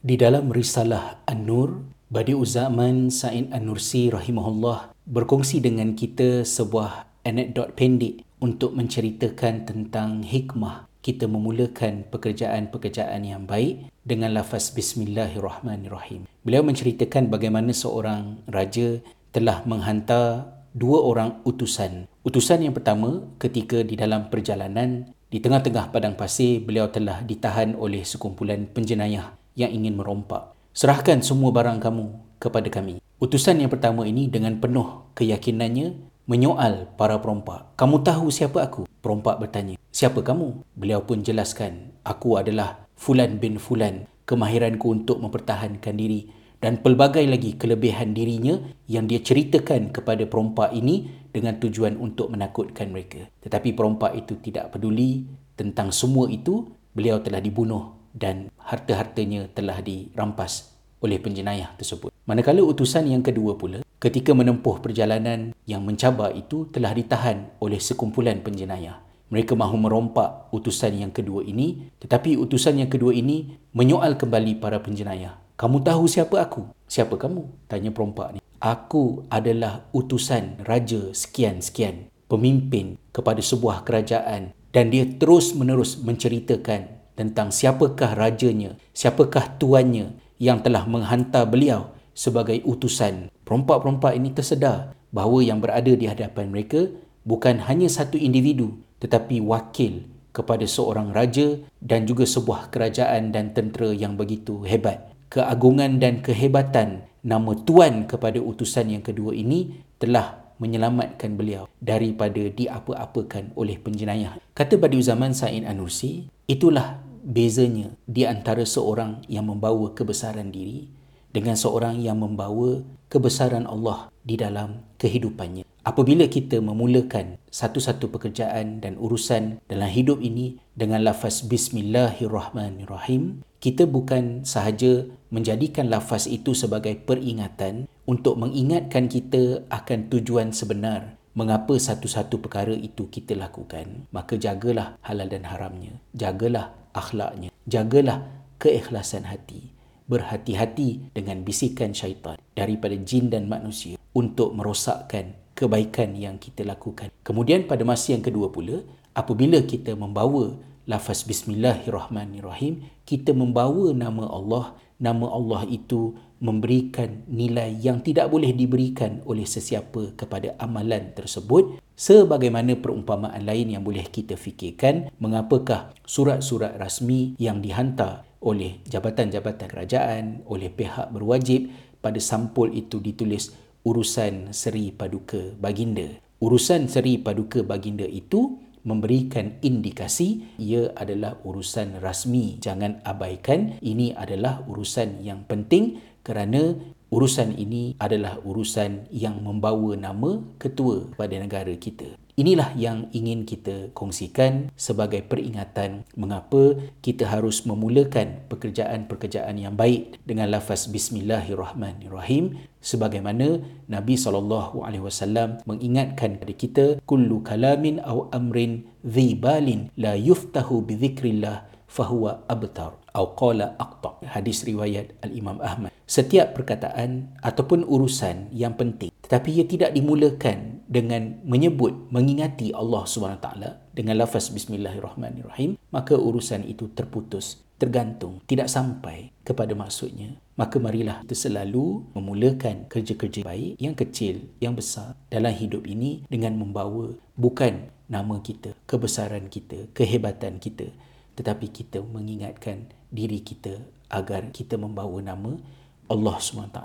Di dalam risalah An-Nur, Badi Uzaman Sa'id An-Nursi rahimahullah berkongsi dengan kita sebuah anekdot pendek untuk menceritakan tentang hikmah kita memulakan pekerjaan-pekerjaan yang baik dengan lafaz Bismillahirrahmanirrahim. Beliau menceritakan bagaimana seorang raja telah menghantar dua orang utusan. Utusan yang pertama ketika di dalam perjalanan di tengah-tengah padang pasir beliau telah ditahan oleh sekumpulan penjenayah yang ingin merompak. Serahkan semua barang kamu kepada kami. Utusan yang pertama ini dengan penuh keyakinannya menyoal para perompak. Kamu tahu siapa aku? Perompak bertanya. Siapa kamu? Beliau pun jelaskan. Aku adalah Fulan bin Fulan. Kemahiranku untuk mempertahankan diri dan pelbagai lagi kelebihan dirinya yang dia ceritakan kepada perompak ini dengan tujuan untuk menakutkan mereka. Tetapi perompak itu tidak peduli tentang semua itu, beliau telah dibunuh dan harta-hartanya telah dirampas oleh penjenayah tersebut. Manakala utusan yang kedua pula, ketika menempuh perjalanan yang mencabar itu telah ditahan oleh sekumpulan penjenayah. Mereka mahu merompak utusan yang kedua ini, tetapi utusan yang kedua ini menyoal kembali para penjenayah. Kamu tahu siapa aku? Siapa kamu? Tanya perompak ni. Aku adalah utusan raja sekian-sekian, pemimpin kepada sebuah kerajaan dan dia terus menerus menceritakan tentang siapakah rajanya, siapakah tuannya yang telah menghantar beliau sebagai utusan. Perompak-perompak ini tersedar bahawa yang berada di hadapan mereka bukan hanya satu individu tetapi wakil kepada seorang raja dan juga sebuah kerajaan dan tentera yang begitu hebat. Keagungan dan kehebatan nama tuan kepada utusan yang kedua ini telah menyelamatkan beliau daripada diapa-apakan oleh penjenayah. Kata pada zaman Said Anursi, itulah bezanya di antara seorang yang membawa kebesaran diri dengan seorang yang membawa kebesaran Allah di dalam kehidupannya. Apabila kita memulakan satu-satu pekerjaan dan urusan dalam hidup ini dengan lafaz Bismillahirrahmanirrahim, kita bukan sahaja menjadikan lafaz itu sebagai peringatan untuk mengingatkan kita akan tujuan sebenar mengapa satu-satu perkara itu kita lakukan. Maka jagalah halal dan haramnya. Jagalah akhlaknya. Jagalah keikhlasan hati. Berhati-hati dengan bisikan syaitan daripada jin dan manusia untuk merosakkan kebaikan yang kita lakukan. Kemudian pada masa yang kedua pula, apabila kita membawa lafaz bismillahirrahmanirrahim, kita membawa nama Allah, nama Allah itu memberikan nilai yang tidak boleh diberikan oleh sesiapa kepada amalan tersebut sebagaimana perumpamaan lain yang boleh kita fikirkan mengapakah surat-surat rasmi yang dihantar oleh jabatan-jabatan kerajaan oleh pihak berwajib pada sampul itu ditulis urusan Seri Paduka Baginda. Urusan Seri Paduka Baginda itu memberikan indikasi ia adalah urusan rasmi. Jangan abaikan ini adalah urusan yang penting kerana urusan ini adalah urusan yang membawa nama ketua pada negara kita. Inilah yang ingin kita kongsikan sebagai peringatan mengapa kita harus memulakan pekerjaan-pekerjaan yang baik dengan lafaz bismillahirrahmanirrahim sebagaimana Nabi sallallahu alaihi wasallam mengingatkan kepada kita kullu kalamin aw amrin dhibalin la yuftahu bi dzikrillah fahuwa abtar. Atau qala aqta. Hadis riwayat al-Imam Ahmad setiap perkataan ataupun urusan yang penting. Tetapi ia tidak dimulakan dengan menyebut mengingati Allah taala dengan lafaz bismillahirrahmanirrahim maka urusan itu terputus tergantung tidak sampai kepada maksudnya. Maka marilah kita selalu memulakan kerja-kerja baik yang kecil yang besar dalam hidup ini dengan membawa bukan nama kita kebesaran kita kehebatan kita tetapi kita mengingatkan diri kita agar kita membawa nama Allah SWT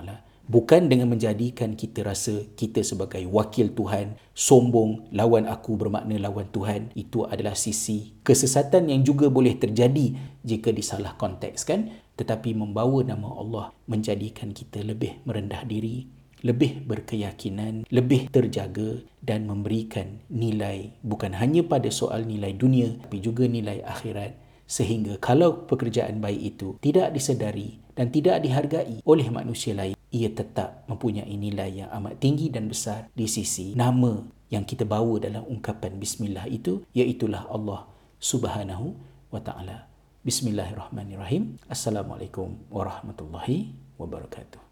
bukan dengan menjadikan kita rasa kita sebagai wakil Tuhan sombong lawan aku bermakna lawan Tuhan itu adalah sisi kesesatan yang juga boleh terjadi jika disalah kontekskan tetapi membawa nama Allah menjadikan kita lebih merendah diri lebih berkeyakinan, lebih terjaga dan memberikan nilai bukan hanya pada soal nilai dunia tapi juga nilai akhirat sehingga kalau pekerjaan baik itu tidak disedari dan tidak dihargai oleh manusia lain ia tetap mempunyai nilai yang amat tinggi dan besar di sisi nama yang kita bawa dalam ungkapan bismillah itu iaitulah Allah Subhanahu wa taala Bismillahirrahmanirrahim. Assalamualaikum warahmatullahi wabarakatuh.